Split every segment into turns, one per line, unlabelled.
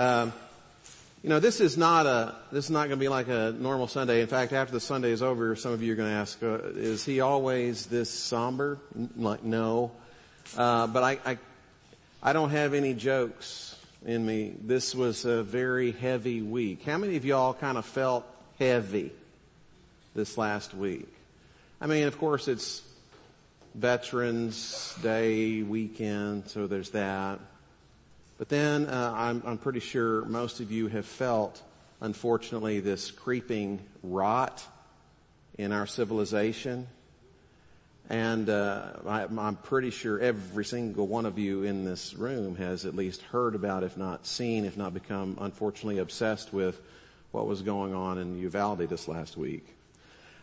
Um, you know, this is not a, this is not going to be like a normal Sunday. In fact, after the Sunday is over, some of you are going to ask, uh, is he always this somber? Like, no. Uh, but I, I, I don't have any jokes in me. This was a very heavy week. How many of y'all kind of felt heavy this last week? I mean, of course it's Veterans Day weekend, so there's that. But then uh, I'm, I'm pretty sure most of you have felt, unfortunately, this creeping rot in our civilization. And uh, I, I'm pretty sure every single one of you in this room has at least heard about, if not seen, if not become unfortunately obsessed with what was going on in Uvalde this last week.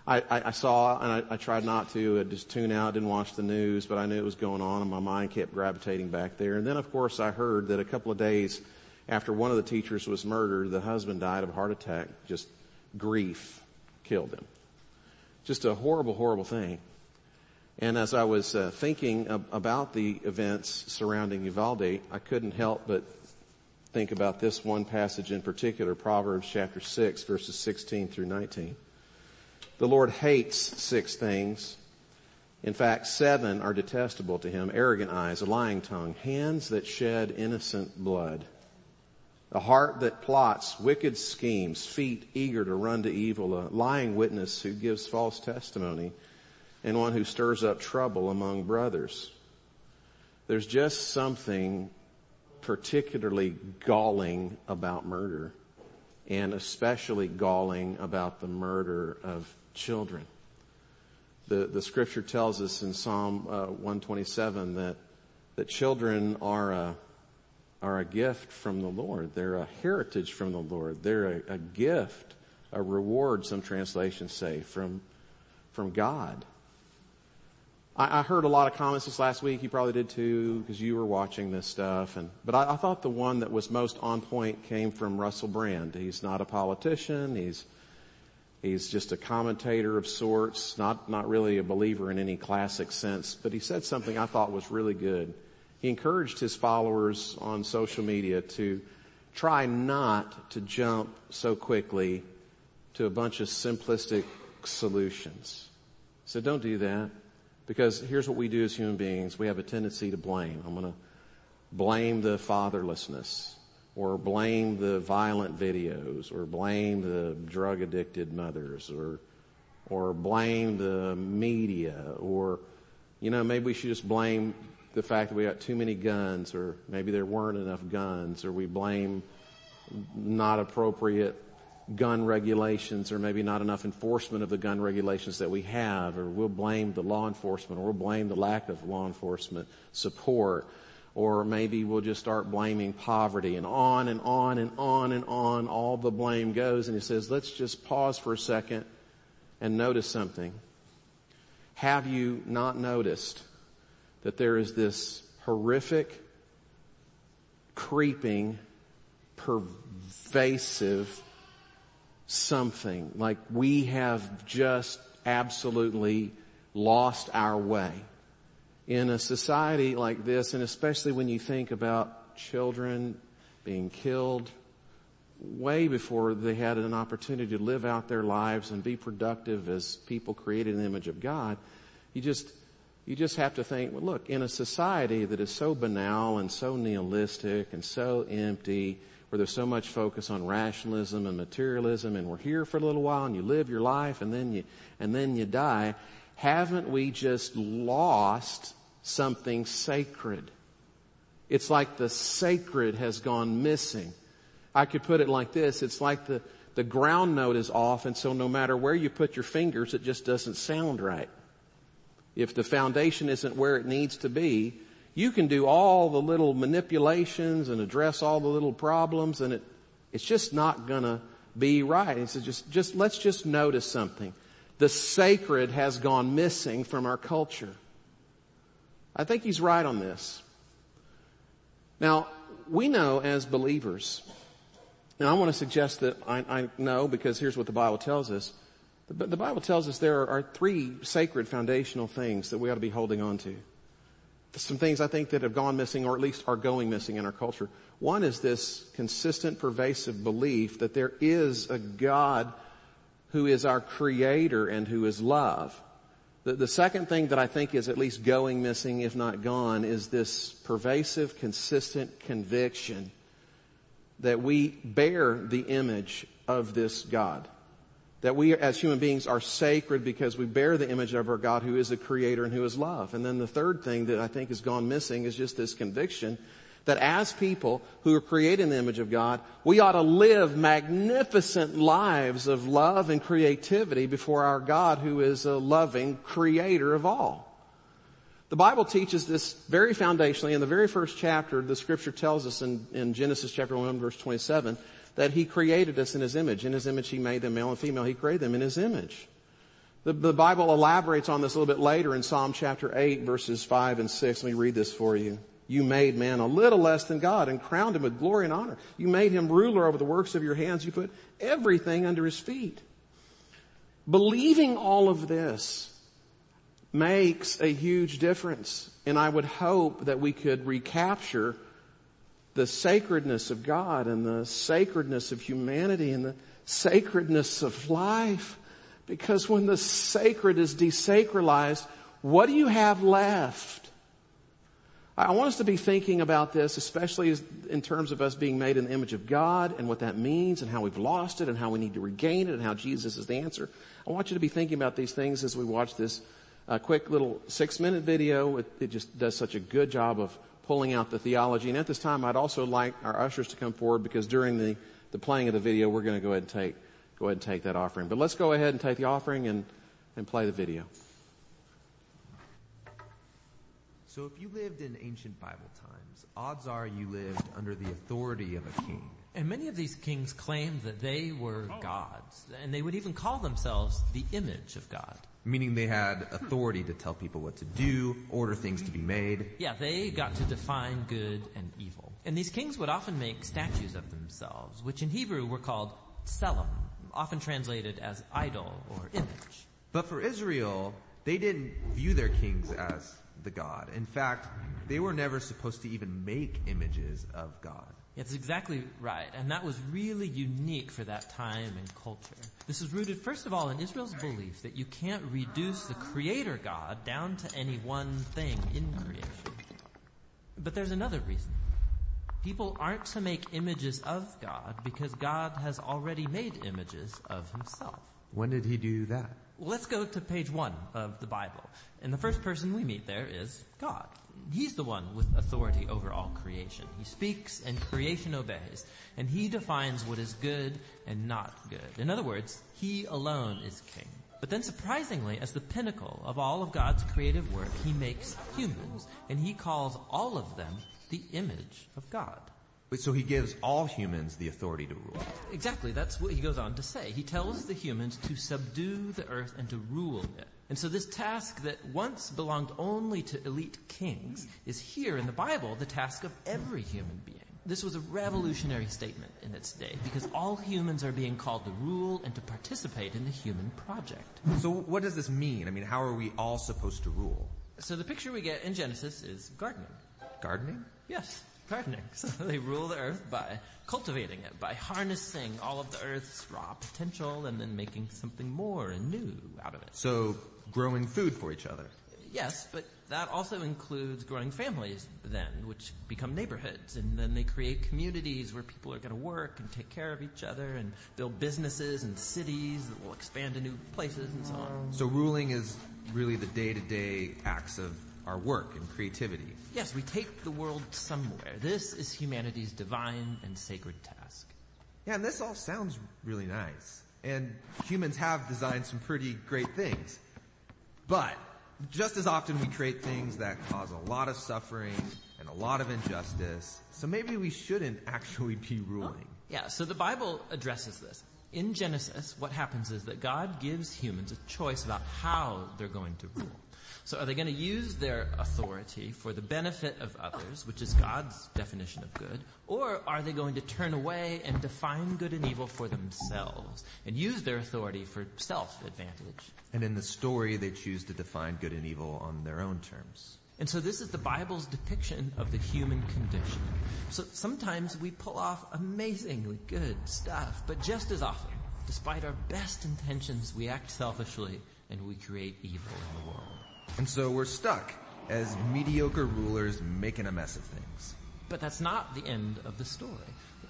I, I, saw and I, I tried not to, I just tune out, didn't watch the news, but I knew it was going on and my mind kept gravitating back there. And then of course I heard that a couple of days after one of the teachers was murdered, the husband died of a heart attack, just grief killed him. Just a horrible, horrible thing. And as I was uh, thinking ab- about the events surrounding Uvalde, I couldn't help but think about this one passage in particular, Proverbs chapter 6 verses 16 through 19. The Lord hates six things. In fact, seven are detestable to him. Arrogant eyes, a lying tongue, hands that shed innocent blood, a heart that plots wicked schemes, feet eager to run to evil, a lying witness who gives false testimony, and one who stirs up trouble among brothers. There's just something particularly galling about murder and especially galling about the murder of children. The, the scripture tells us in Psalm uh, 127 that, that children are a, are a gift from the Lord. They're a heritage from the Lord. They're a, a gift, a reward, some translations say, from, from God. I, I heard a lot of comments this last week. You probably did too, because you were watching this stuff. And but I, I thought the one that was most on point came from Russell Brand. He's not a politician. He's He's just a commentator of sorts, not, not really a believer in any classic sense, but he said something I thought was really good. He encouraged his followers on social media to try not to jump so quickly to a bunch of simplistic solutions. So don't do that because here's what we do as human beings. We have a tendency to blame. I'm going to blame the fatherlessness or blame the violent videos or blame the drug addicted mothers or or blame the media or you know maybe we should just blame the fact that we got too many guns or maybe there weren't enough guns or we blame not appropriate gun regulations or maybe not enough enforcement of the gun regulations that we have or we'll blame the law enforcement or we'll blame the lack of law enforcement support or maybe we'll just start blaming poverty and on and on and on and on all the blame goes and he says let's just pause for a second and notice something. Have you not noticed that there is this horrific creeping pervasive something? Like we have just absolutely lost our way in a society like this, and especially when you think about children being killed way before they had an opportunity to live out their lives and be productive as people created in the image of God, you just, you just have to think, well look, in a society that is so banal and so nihilistic and so empty, where there's so much focus on rationalism and materialism and we're here for a little while and you live your life and then you, and then you die, haven't we just lost something sacred. It's like the sacred has gone missing. I could put it like this. It's like the, the ground note is off and so no matter where you put your fingers, it just doesn't sound right. If the foundation isn't where it needs to be, you can do all the little manipulations and address all the little problems and it, it's just not gonna be right. Says just, just, let's just notice something. The sacred has gone missing from our culture. I think he's right on this. Now, we know as believers, and I want to suggest that I, I know because here's what the Bible tells us. The, the Bible tells us there are, are three sacred foundational things that we ought to be holding on to. some things I think that have gone missing or at least are going missing in our culture. One is this consistent, pervasive belief that there is a God who is our creator and who is love. The, the second thing that I think is at least going missing, if not gone, is this pervasive, consistent conviction that we bear the image of this God. That we as human beings are sacred because we bear the image of our God who is a creator and who is love. And then the third thing that I think has gone missing is just this conviction that as people who are created in the image of God, we ought to live magnificent lives of love and creativity before our God who is a loving creator of all. The Bible teaches this very foundationally. In the very first chapter, the scripture tells us in, in Genesis chapter 1 verse 27 that He created us in His image. In His image He made them male and female. He created them in His image. The, the Bible elaborates on this a little bit later in Psalm chapter 8 verses 5 and 6. Let me read this for you. You made man a little less than God and crowned him with glory and honor. You made him ruler over the works of your hands. You put everything under his feet. Believing all of this makes a huge difference. And I would hope that we could recapture the sacredness of God and the sacredness of humanity and the sacredness of life. Because when the sacred is desacralized, what do you have left? I want us to be thinking about this, especially in terms of us being made in the image of God and what that means and how we've lost it and how we need to regain it and how Jesus is the answer. I want you to be thinking about these things as we watch this uh, quick little six minute video. It, it just does such a good job of pulling out the theology. And at this time, I'd also like our ushers to come forward because during the, the playing of the video, we're going to go ahead and take, go ahead and take that offering. But let's go ahead and take the offering and, and play the video.
So if you lived in ancient Bible times, odds are you lived under the authority of a king.
And many of these kings claimed that they were oh. gods, and they would even call themselves the image of God.
Meaning they had authority to tell people what to do, order things to be made.
Yeah, they got to define good and evil. And these kings would often make statues of themselves, which in Hebrew were called tselem, often translated as idol or image.
But for Israel, they didn't view their kings as the God. In fact, they were never supposed to even make images of God.
That's exactly right. And that was really unique for that time and culture. This is rooted, first of all, in Israel's belief that you can't reduce the creator God down to any one thing in creation. But there's another reason. People aren't to make images of God because God has already made images of himself.
When did he do that?
Let's go to page one of the Bible. And the first person we meet there is God. He's the one with authority over all creation. He speaks and creation obeys. And he defines what is good and not good. In other words, he alone is king. But then surprisingly, as the pinnacle of all of God's creative work, he makes humans. And he calls all of them the image of God.
So he gives all humans the authority to rule.
Exactly, that's what he goes on to say. He tells the humans to subdue the earth and to rule it. And so this task that once belonged only to elite kings is here in the Bible the task of every human being. This was a revolutionary statement in its day because all humans are being called to rule and to participate in the human project.
So what does this mean? I mean, how are we all supposed to rule?
So the picture we get in Genesis is gardening.
Gardening?
Yes gardening. So they rule the earth by cultivating it, by harnessing all of the earth's raw potential and then making something more and new out of it.
So growing food for each other.
Yes, but that also includes growing families then, which become neighborhoods, and then they create communities where people are going to work and take care of each other and build businesses and cities that will expand to new places and so on.
So ruling is really the day-to-day acts of our work and creativity.
Yes, we take the world somewhere. This is humanity's divine and sacred task.
Yeah, and this all sounds really nice. And humans have designed some pretty great things. But just as often we create things that cause a lot of suffering and a lot of injustice. So maybe we shouldn't actually be ruling.
Oh, yeah, so the Bible addresses this. In Genesis, what happens is that God gives humans a choice about how they're going to rule. So are they going to use their authority for the benefit of others, which is God's definition of good, or are they going to turn away and define good and evil for themselves and use their authority for self-advantage?
And in the story, they choose to define good and evil on their own terms.
And so this is the Bible's depiction of the human condition. So sometimes we pull off amazingly good stuff, but just as often, despite our best intentions, we act selfishly and we create evil in the world.
And so we're stuck as mediocre rulers making a mess of things.
But that's not the end of the story.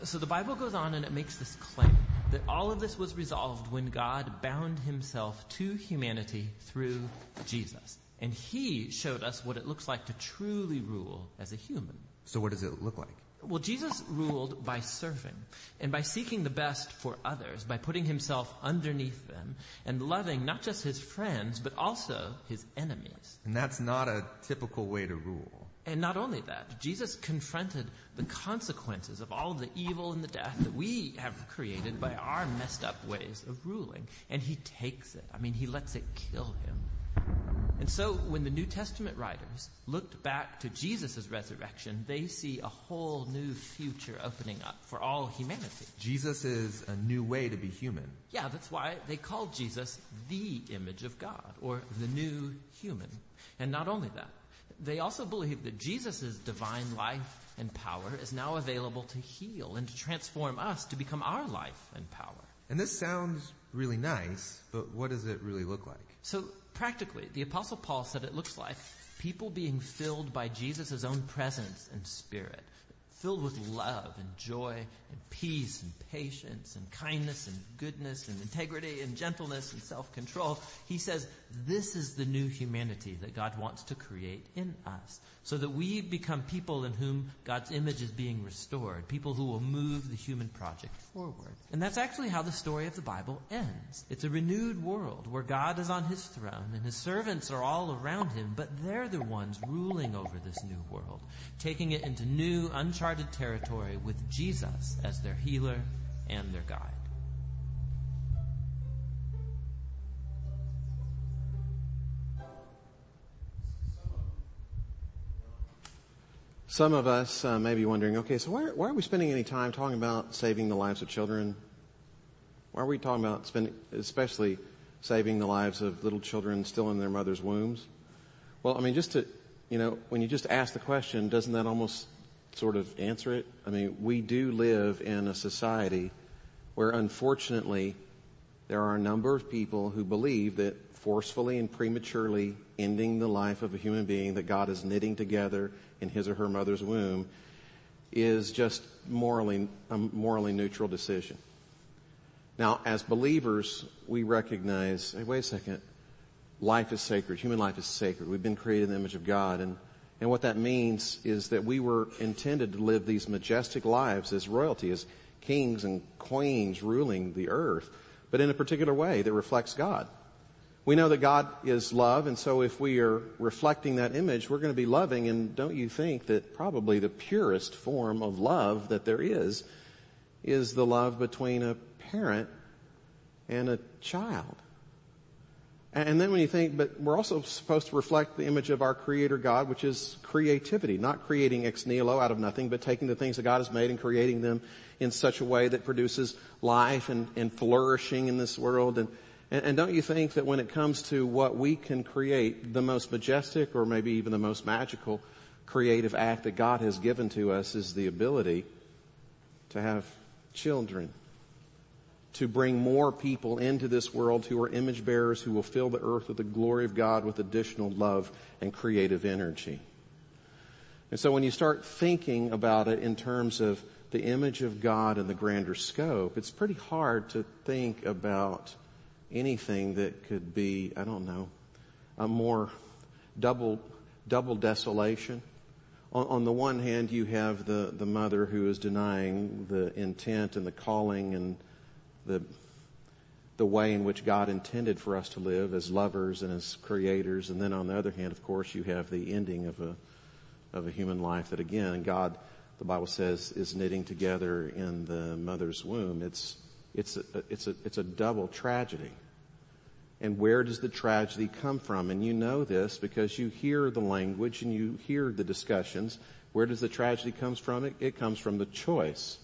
So the Bible goes on and it makes this claim that all of this was resolved when God bound himself to humanity through Jesus. And he showed us what it looks like to truly rule as a human.
So what does it look like?
Well, Jesus ruled by serving and by seeking the best for others, by putting himself underneath them and loving not just his friends, but also his enemies.
And that's not a typical way to rule.
And not only that, Jesus confronted the consequences of all of the evil and the death that we have created by our messed up ways of ruling. And he takes it. I mean, he lets it kill him. And so when the New Testament writers looked back to Jesus' resurrection, they see a whole new future opening up for all humanity.
Jesus is a new way to be human.
Yeah, that's why they called Jesus the image of God, or the new human. And not only that, they also believe that Jesus' divine life and power is now available to heal and to transform us to become our life and power.
And this sounds really nice, but what does it really look like?
So practically, the apostle Paul said it looks like people being filled by Jesus' own presence and spirit, filled with love and joy and peace and patience and kindness and goodness and integrity and gentleness and self-control. He says this is the new humanity that God wants to create in us so that we become people in whom God's image is being restored, people who will move the human project forward. And that's actually how the story of the Bible ends. It's a renewed world where God is on his throne and his servants are all around him, but they're the ones ruling over this new world, taking it into new uncharted territory with Jesus as their healer and their guide.
Some of us uh, may be wondering, okay, so why, why are we spending any time talking about saving the lives of children? Why are we talking about spending, especially saving the lives of little children still in their mother's wombs? Well, I mean, just to, you know, when you just ask the question, doesn't that almost sort of answer it? I mean, we do live in a society where unfortunately there are a number of people who believe that forcefully and prematurely ending the life of a human being that God is knitting together in his or her mother's womb is just morally, a morally neutral decision. Now, as believers, we recognize, hey, wait a second, life is sacred. Human life is sacred. We've been created in the image of God. And, and what that means is that we were intended to live these majestic lives as royalty, as kings and queens ruling the earth, but in a particular way that reflects God. We know that God is love, and so if we are reflecting that image, we're going to be loving, and don't you think that probably the purest form of love that there is, is the love between a parent and a child? And then when you think, but we're also supposed to reflect the image of our creator God, which is creativity, not creating ex nihilo out of nothing, but taking the things that God has made and creating them in such a way that produces life and, and flourishing in this world. And, and, and don't you think that when it comes to what we can create, the most majestic or maybe even the most magical creative act that God has given to us is the ability to have children, to bring more people into this world who are image bearers who will fill the earth with the glory of God with additional love and creative energy. And so when you start thinking about it in terms of the image of God and the grander scope, it's pretty hard to think about anything that could be, I don't know, a more double, double desolation. On, on, the one hand, you have the, the mother who is denying the intent and the calling and the, the way in which God intended for us to live as lovers and as creators. And then on the other hand, of course, you have the ending of a, of a human life that again, God, the Bible says, is knitting together in the mother's womb. It's, it's a, it's a, it's a double tragedy. And where does the tragedy come from? And you know this because you hear the language and you hear the discussions. Where does the tragedy come from? It, it comes from the choice.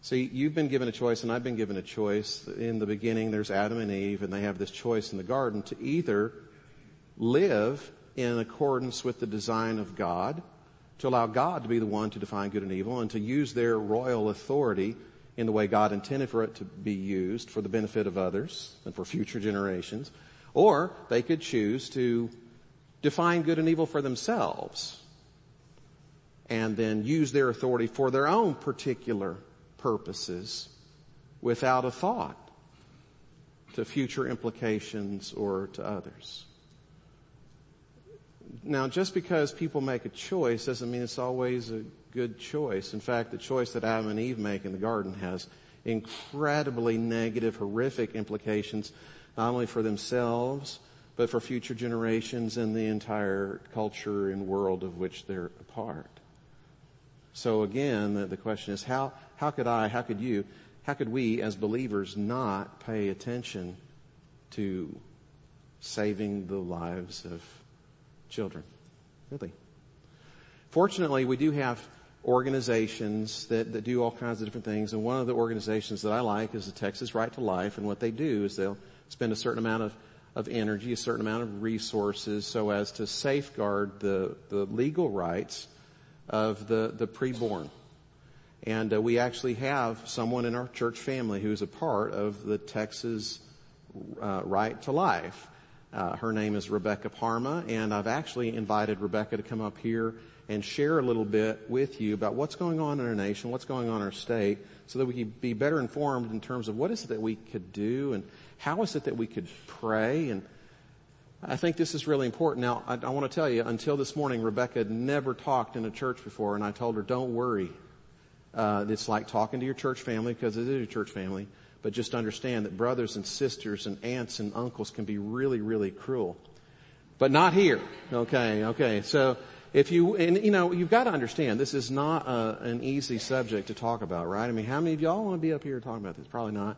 See, you've been given a choice and I've been given a choice. In the beginning, there's Adam and Eve and they have this choice in the garden to either live in accordance with the design of God, to allow God to be the one to define good and evil, and to use their royal authority in the way God intended for it to be used for the benefit of others and for future generations. Or they could choose to define good and evil for themselves and then use their authority for their own particular purposes without a thought to future implications or to others. Now, just because people make a choice doesn't mean it's always a good choice. In fact, the choice that Adam and Eve make in the garden has incredibly negative, horrific implications, not only for themselves, but for future generations and the entire culture and world of which they're a part. So again, the, the question is how, how could I, how could you, how could we as believers not pay attention to saving the lives of children? Really. Fortunately, we do have organizations that, that do all kinds of different things. And one of the organizations that I like is the Texas Right to Life. And what they do is they'll spend a certain amount of, of energy, a certain amount of resources so as to safeguard the, the legal rights of the, the preborn. And uh, we actually have someone in our church family who's a part of the Texas uh, Right to Life. Uh, her name is Rebecca Parma, and I've actually invited Rebecca to come up here and share a little bit with you about what's going on in our nation, what's going on in our state, so that we can be better informed in terms of what is it that we could do and how is it that we could pray. And I think this is really important. Now, I, I want to tell you, until this morning, Rebecca had never talked in a church before, and I told her, don't worry. Uh, it's like talking to your church family because it is your church family. But just understand that brothers and sisters and aunts and uncles can be really, really cruel. But not here. Okay, okay. So if you, and you know, you've got to understand, this is not a, an easy subject to talk about, right? I mean, how many of y'all want to be up here talking about this? Probably not.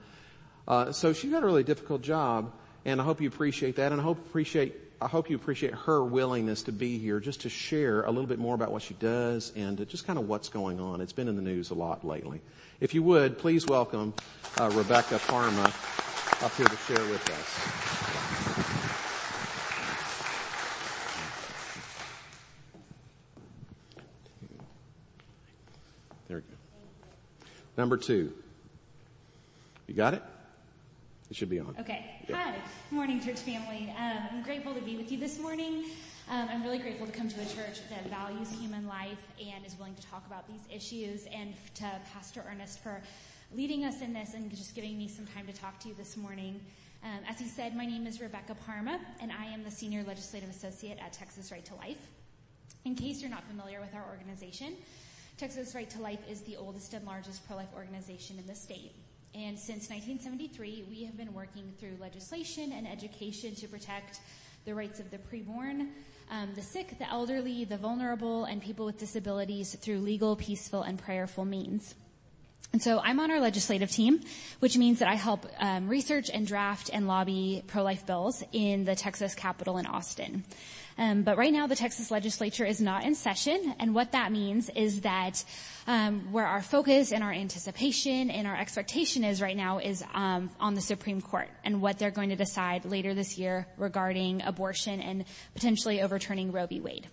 Uh, so she's got a really difficult job, and I hope you appreciate that, and I hope appreciate, I hope you appreciate her willingness to be here just to share a little bit more about what she does and just kind of what's going on. It's been in the news a lot lately. If you would, please welcome uh, Rebecca Parma up here to share with us. There we go. Number two. You got it? It should be on.
Okay. Hi. Good morning, church family. Um, I'm grateful to be with you this morning. Um, I'm really grateful to come to a church that values human life and is willing to talk about these issues, and to Pastor Ernest for leading us in this and just giving me some time to talk to you this morning. Um, as he said, my name is Rebecca Parma, and I am the Senior Legislative Associate at Texas Right to Life. In case you're not familiar with our organization, Texas Right to Life is the oldest and largest pro-life organization in the state. And since 1973, we have been working through legislation and education to protect the rights of the preborn, um, the sick, the elderly, the vulnerable, and people with disabilities through legal, peaceful, and prayerful means. And so I'm on our legislative team, which means that I help um, research and draft and lobby pro-life bills in the Texas Capitol in Austin. Um, but right now, the Texas legislature is not in session, and what that means is that um, where our focus and our anticipation and our expectation is right now is um, on the Supreme Court and what they're going to decide later this year regarding abortion and potentially overturning Roe v. Wade.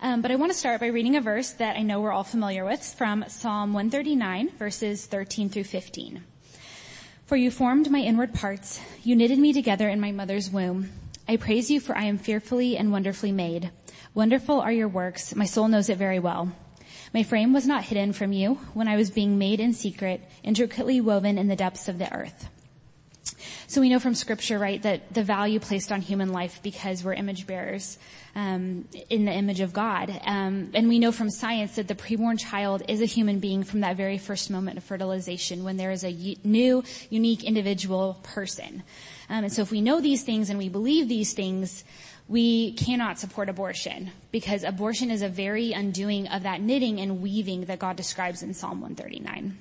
Um, but I want to start by reading a verse that I know we're all familiar with from Psalm 139, verses 13 through 15. For you formed my inward parts, you knitted me together in my mother's womb. I praise you for I am fearfully and wonderfully made. Wonderful are your works, my soul knows it very well. My frame was not hidden from you when I was being made in secret, intricately woven in the depths of the earth. So we know from scripture, right, that the value placed on human life because we're image bearers um, in the image of God. Um, and we know from science that the preborn child is a human being from that very first moment of fertilization when there is a u- new, unique individual person. Um, and so if we know these things and we believe these things, we cannot support abortion because abortion is a very undoing of that knitting and weaving that God describes in Psalm 139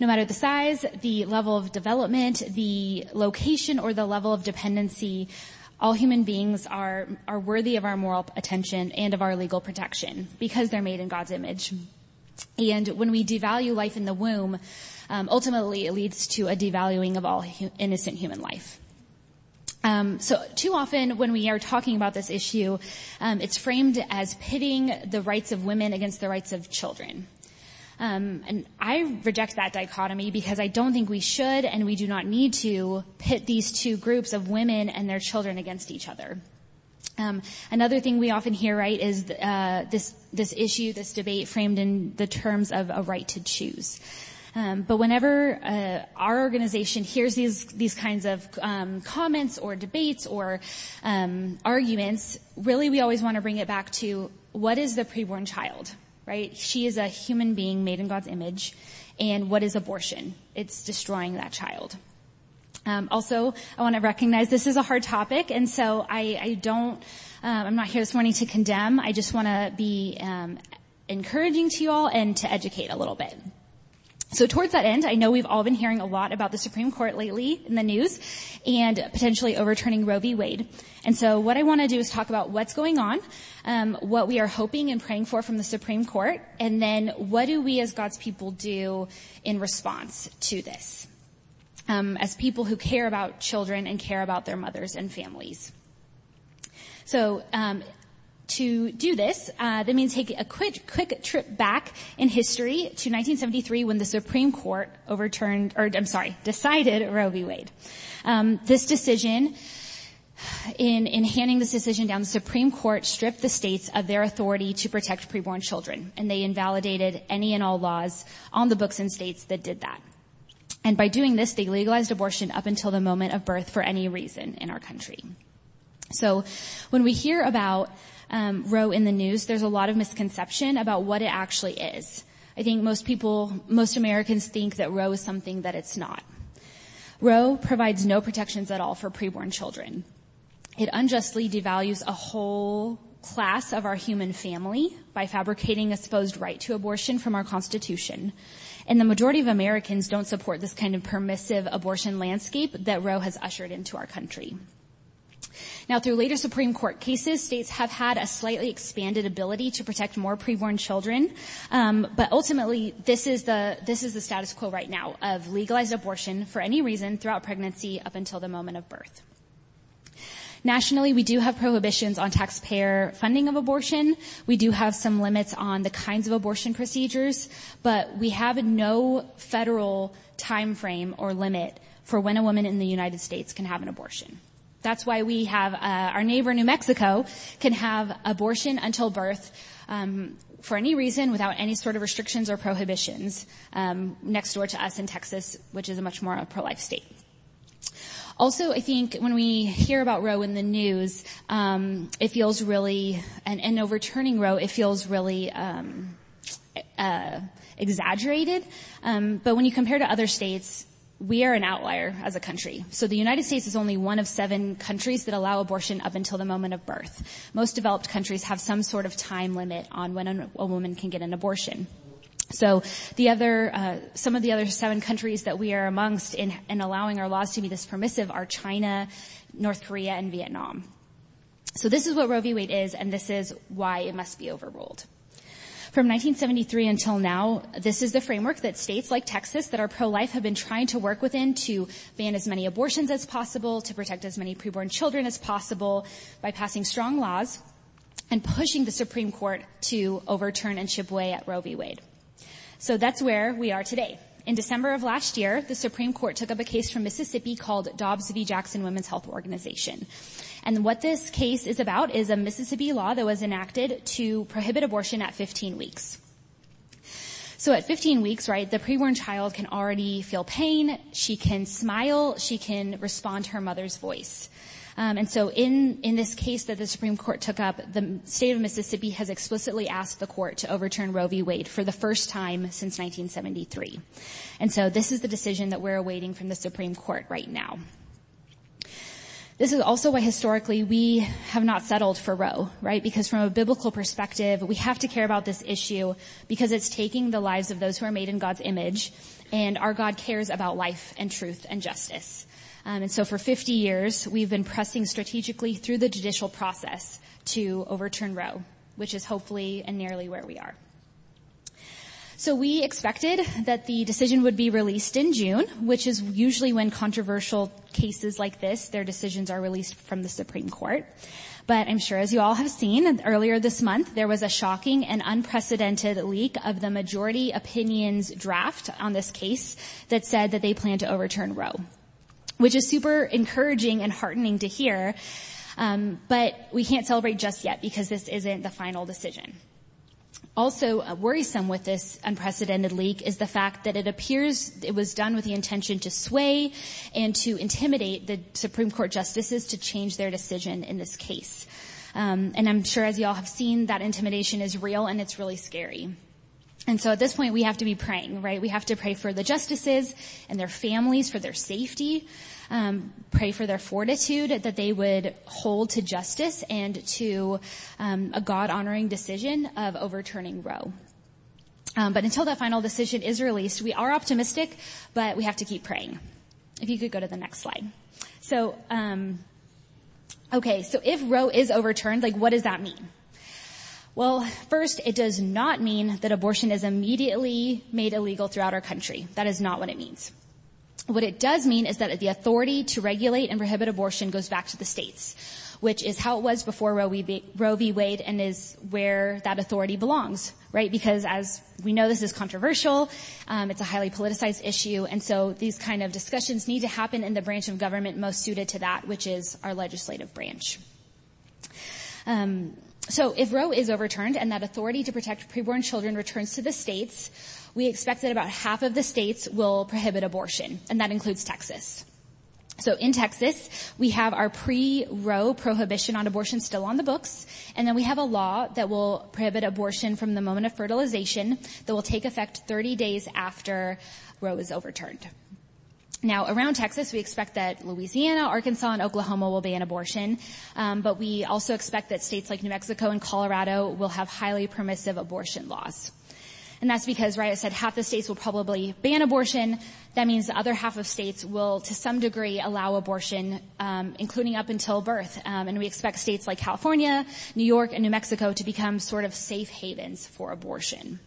no matter the size, the level of development, the location, or the level of dependency, all human beings are, are worthy of our moral attention and of our legal protection because they're made in God's image. And when we devalue life in the womb, um, ultimately it leads to a devaluing of all hu- innocent human life. Um, so too often when we are talking about this issue, um, it's framed as pitting the rights of women against the rights of children. Um, and I reject that dichotomy because I don't think we should and we do not need to pit these two groups of women and their children against each other. Um, another thing we often hear, right, is uh, this this issue, this debate framed in the terms of a right to choose. Um, but whenever uh, our organization hears these these kinds of um, comments or debates or um, arguments, really we always want to bring it back to what is the preborn child, right? She is a human being made in God's image. And what is abortion? It's destroying that child. Um, also, I want to recognize this is a hard topic, and so I, I don't. Um, I'm not here this morning to condemn. I just want to be um, encouraging to you all and to educate a little bit. So towards that end, I know we've all been hearing a lot about the Supreme Court lately in the news and potentially overturning Roe v. Wade. And so what I want to do is talk about what's going on, um, what we are hoping and praying for from the Supreme Court, and then what do we as God's people do in response to this, um, as people who care about children and care about their mothers and families. So um, to do this, uh, that means take a quick, quick trip back in history to 1973 when the Supreme Court overturned, or I'm sorry, decided Roe v. Wade. Um, this decision, in, in handing this decision down, the Supreme Court stripped the states of their authority to protect preborn children, and they invalidated any and all laws on the books in states that did that. And by doing this, they legalized abortion up until the moment of birth for any reason in our country. So when we hear about um, Roe in the news, there's a lot of misconception about what it actually is. I think most people, most Americans think that Roe is something that it's not. Roe provides no protections at all for preborn children. It unjustly devalues a whole class of our human family by fabricating a supposed right to abortion from our Constitution. And the majority of Americans don't support this kind of permissive abortion landscape that Roe has ushered into our country. Now, through later Supreme Court cases, states have had a slightly expanded ability to protect more preborn children, um, but ultimately, this is the this is the status quo right now of legalized abortion for any reason throughout pregnancy up until the moment of birth. Nationally, we do have prohibitions on taxpayer funding of abortion. We do have some limits on the kinds of abortion procedures, but we have no federal time frame or limit for when a woman in the United States can have an abortion. That's why we have uh, our neighbor New Mexico can have abortion until birth um, for any reason without any sort of restrictions or prohibitions um, next door to us in Texas, which is a much more pro-life state. Also, I think when we hear about Roe in the news, um, it feels really, and, and, overturning Roe, it feels really um, uh, exaggerated. Um, but when you compare to other states, we are an outlier as a country. So the United States is only one of seven countries that allow abortion up until the moment of birth. Most developed countries have some sort of time limit on when a, a woman can get an abortion. So the other, uh, some of the other seven countries that we are amongst in, in allowing our laws to be this permissive are China, North Korea, and Vietnam. So this is what Roe v. Wade is, and this is why it must be overruled. From 1973 until now, this is the framework that states like Texas that are pro-life have been trying to work within to ban as many abortions as possible, to protect as many preborn children as possible by passing strong laws and pushing the Supreme Court to overturn and chip away at Roe v. Wade. So that's where we are today. In December of last year, the Supreme Court took up a case from Mississippi called Dobbs v. Jackson Women's Health Organization. And what this case is about is a Mississippi law that was enacted to prohibit abortion at 15 weeks. So at 15 weeks, right, the preborn child can already feel pain, she can smile, she can respond to her mother's voice. Um, and so in, in this case that the Supreme Court took up, the state of Mississippi has explicitly asked the court to overturn Roe v. Wade for the first time since 1973. And so this is the decision that we're awaiting from the Supreme Court right now. This is also why historically we have not settled for Roe, right? Because from a biblical perspective, we have to care about this issue because it's taking the lives of those who are made in God's image, and our God cares about life and truth and justice. Um, and so for 50 years, we've been pressing strategically through the judicial process to overturn Roe, which is hopefully and nearly where we are. So we expected that the decision would be released in June, which is usually when controversial cases like this, their decisions are released from the Supreme Court. But I'm sure as you all have seen, earlier this month, there was a shocking and unprecedented leak of the majority opinions draft on this case that said that they plan to overturn Roe. Which is super encouraging and heartening to hear, um, but we can't celebrate just yet because this isn't the final decision. Also uh, worrisome with this unprecedented leak is the fact that it appears it was done with the intention to sway and to intimidate the Supreme Court justices to change their decision in this case. Um, and I'm sure as you all have seen, that intimidation is real and it's really scary. And so at this point we have to be praying, right? We have to pray for the justices and their families for their safety um, pray for their fortitude that they would hold to justice and to um, a God honoring decision of overturning Roe. Um, but until that final decision is released, we are optimistic, but we have to keep praying. If you could go to the next slide. So, um, okay, so if Roe is overturned, like what does that mean? Well, first, it does not mean that abortion is immediately made illegal throughout our country. That is not what it means. What it does mean is that the authority to regulate and prohibit abortion goes back to the states, which is how it was before Roe v. Wade and is where that authority belongs, right? Because as we know, this is controversial. Um, it's a highly politicized issue, and so these kind of discussions need to happen in the branch of government most suited to that, which is our legislative branch. Um, so if Roe is overturned and that authority to protect preborn children returns to the states, we expect that about half of the states will prohibit abortion, and that includes Texas. So in Texas, we have our pre-Roe prohibition on abortion still on the books, and then we have a law that will prohibit abortion from the moment of fertilization that will take effect 30 days after Roe is overturned. Now, around Texas, we expect that Louisiana, Arkansas, and Oklahoma will ban abortion, um, but we also expect that states like New Mexico and Colorado will have highly permissive abortion laws. And that's because, right, I said half the states will probably ban abortion. That means the other half of states will, to some degree, allow abortion, um, including up until birth. Um, and we expect states like California, New York, and New Mexico to become sort of safe havens for abortion.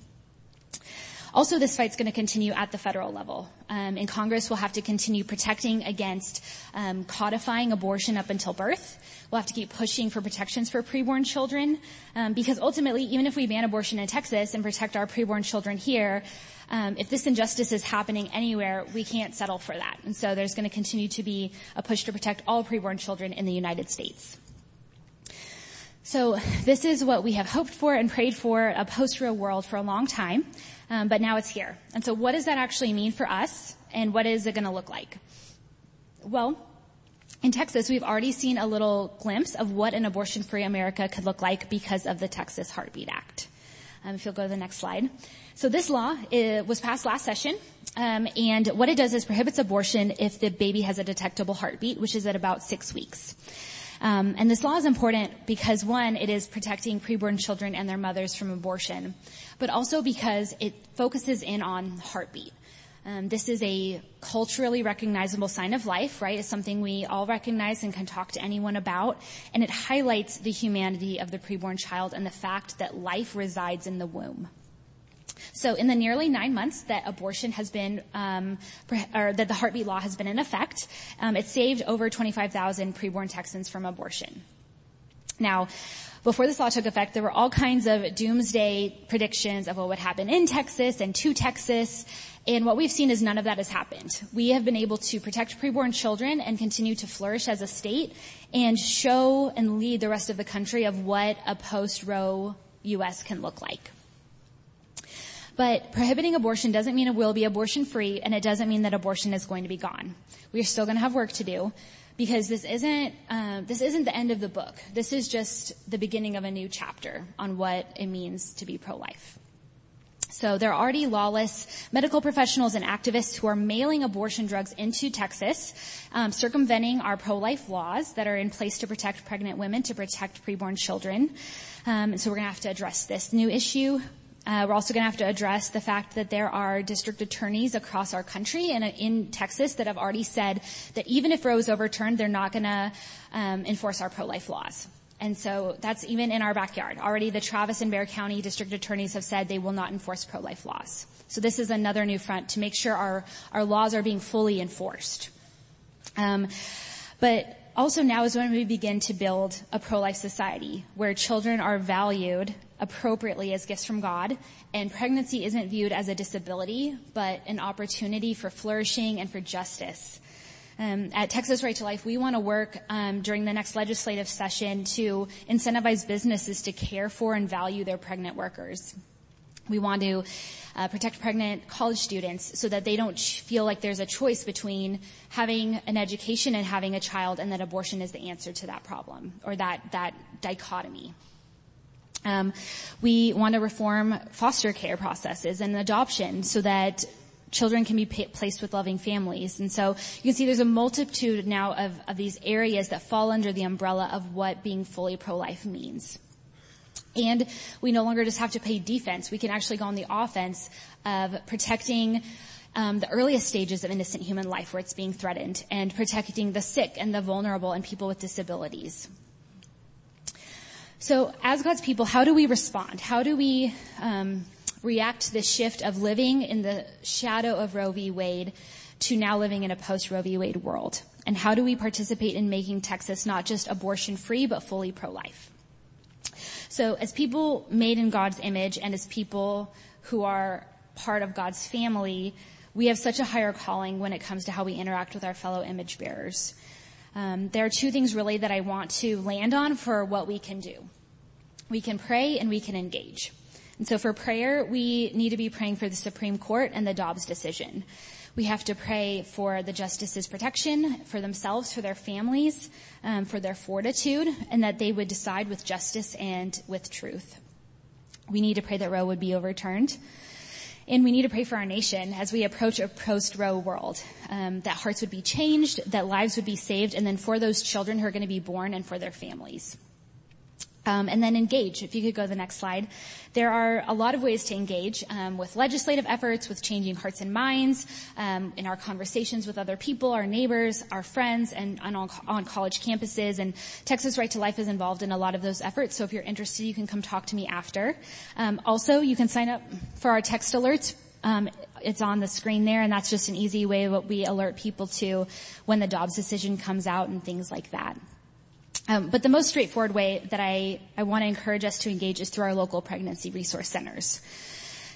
Also, this fight's going to continue at the federal level. Um, and Congress will have to continue protecting against um, codifying abortion up until birth. We'll have to keep pushing for protections for preborn children, um, because ultimately, even if we ban abortion in Texas and protect our preborn children here, um, if this injustice is happening anywhere, we can't settle for that. And so there's going to continue to be a push to protect all preborn children in the United States. So this is what we have hoped for and prayed for a post-Roe world for a long time um, but now it's here. And so what does that actually mean for us, and what is it going to look like? Well, in Texas, we've already seen a little glimpse of what an abortion-free America could look like because of the Texas Heartbeat Act. Um, if you'll go to the next slide. So this law was passed last session, um, and what it does is prohibits abortion if the baby has a detectable heartbeat, which is at about six weeks. Um, and this law is important because one, it is protecting preborn children and their mothers from abortion, but also because it focuses in on heartbeat. Um, this is a culturally recognizable sign of life, right? It's something we all recognize and can talk to anyone about, and it highlights the humanity of the preborn child and the fact that life resides in the womb. So in the nearly nine months that abortion has been, um, or that the heartbeat law has been in effect, um, it saved over 25,000 preborn Texans from abortion. Now, before this law took effect, there were all kinds of doomsday predictions of what would happen in Texas and to Texas. And what we've seen is none of that has happened. We have been able to protect preborn children and continue to flourish as a state and show and lead the rest of the country of what a post-Roe U.S. can look like. But prohibiting abortion doesn't mean it will be abortion free and it doesn't mean that abortion is going to be gone. We are still going to have work to do because this isn't, uh, this isn't the end of the book. This is just the beginning of a new chapter on what it means to be pro-life. So there are already lawless medical professionals and activists who are mailing abortion drugs into Texas, um, circumventing our pro-life laws that are in place to protect pregnant women, to protect preborn children. Um, and so we're going to have to address this new issue. Uh, we're also going to have to address the fact that there are district attorneys across our country and in Texas that have already said that even if Roe is overturned, they're not going to um, enforce our pro-life laws. And so that's even in our backyard. Already the Travis and Bexar County district attorneys have said they will not enforce pro-life laws. So this is another new front to make sure our, our laws are being fully enforced. Um, but also now is when we begin to build a pro-life society where children are valued appropriately as gifts from God and pregnancy isn't viewed as a disability, but an opportunity for flourishing and for justice. Um, at Texas Right to Life, we want to work um, during the next legislative session to incentivize businesses to care for and value their pregnant workers. We want to uh, protect pregnant college students so that they don't ch- feel like there's a choice between having an education and having a child, and that abortion is the answer to that problem or that that dichotomy. Um, we want to reform foster care processes and adoption so that children can be placed with loving families. And so you can see there's a multitude now of, of these areas that fall under the umbrella of what being fully pro-life means. And we no longer just have to play defense. We can actually go on the offense of protecting um, the earliest stages of innocent human life where it's being threatened and protecting the sick and the vulnerable and people with disabilities. So as God's people, how do we respond? How do we um, react to this shift of living in the shadow of Roe v. Wade to now living in a post Roe v. Wade world? And how do we participate in making Texas not just abortion free, but fully pro-life? So as people made in God's image and as people who are part of God's family, we have such a higher calling when it comes to how we interact with our fellow image bearers. Um, there are two things really that I want to land on for what we can do. We can pray and we can engage. And so for prayer, we need to be praying for the Supreme Court and the Dobbs decision. We have to pray for the justices' protection, for themselves, for their families, um, for their fortitude, and that they would decide with justice and with truth. We need to pray that Roe would be overturned. And we need to pray for our nation as we approach a post-Roe world, um, that hearts would be changed, that lives would be saved, and then for those children who are going to be born and for their families. Um, and then engage. If you could go to the next slide. There are a lot of ways to engage um, with legislative efforts, with changing hearts and minds, um, in our conversations with other people, our neighbors, our friends, and on, on, college campuses. And Texas Right to Life is involved in a lot of those efforts. So if you're interested, you can come talk to me after. Um, also, you can sign up for our text alerts. Um, it's on the screen there, and that's just an easy way what we alert people to when the Dobbs decision comes out and things like that. Um, but the most straightforward way that I, I want to encourage us to engage is through our local pregnancy resource centers.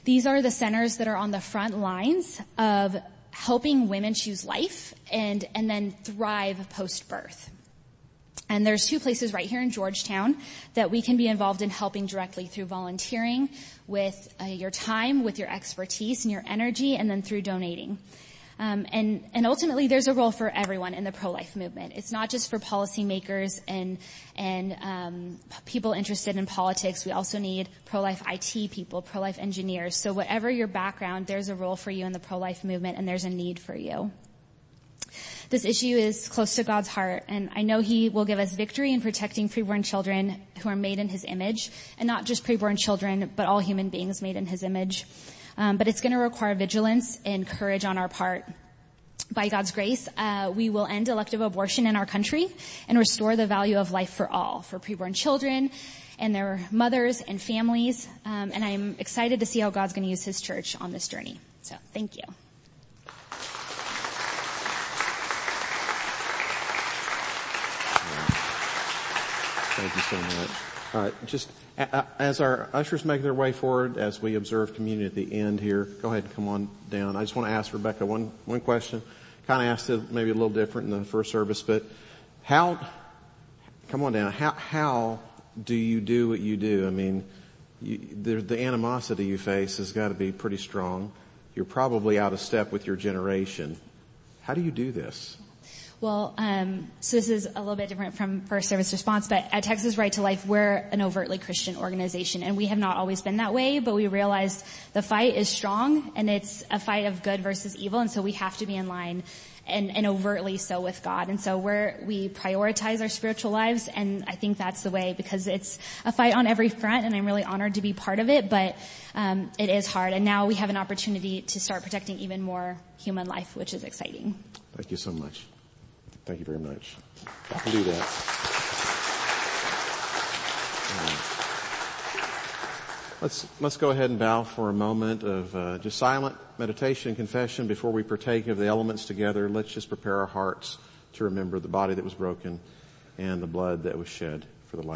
These are the centers that are on the front lines of helping women choose life and, and then thrive post-birth. And there's two places right here in Georgetown that we can be involved in helping directly through volunteering with uh, your time, with your expertise and your energy, and then through donating. Um, and, and ultimately, there's a role for everyone in the pro-life movement. It's not just for policymakers and and um, people interested in politics. We also need pro-life IT people, pro-life engineers. So whatever your background, there's a role for you in the pro-life movement, and there's a need for you. This issue is close to God's heart, and I know He will give us victory in protecting preborn children who are made in His image, and not just preborn children, but all human beings made in His image. Um, but it's going to require vigilance and courage on our part. By God's grace, uh, we will end elective abortion in our country and restore the value of life for all, for preborn children and their mothers and families. Um, and I'm excited to see how God's going to use His church on this journey. So, thank you.
Thank you so much. Uh, just as our ushers make their way forward, as we observe communion at the end here, go ahead and come on down. I just want to ask Rebecca one, one question. Kind of asked it maybe a little different in the first service, but how, come on down, how, how do you do what you do? I mean, you, the, the animosity you face has got to be pretty strong. You're probably out of step with your generation. How do you do this?
Well, um, so this is a little bit different from first service response, but at Texas Right to Life, we're an overtly Christian organization, and we have not always been that way. But we realized the fight is strong, and it's a fight of good versus evil, and so we have to be in line and, and overtly so with God. And so we're, we prioritize our spiritual lives, and I think that's the way because it's a fight on every front, and I'm really honored to be part of it. But um, it is hard, and now we have an opportunity to start protecting even more human life, which is exciting.
Thank you so much. Thank you very much. I can do that. Let's, let's go ahead and bow for a moment of uh, just silent meditation and confession before we partake of the elements together. Let's just prepare our hearts to remember the body that was broken and the blood that was shed for the life.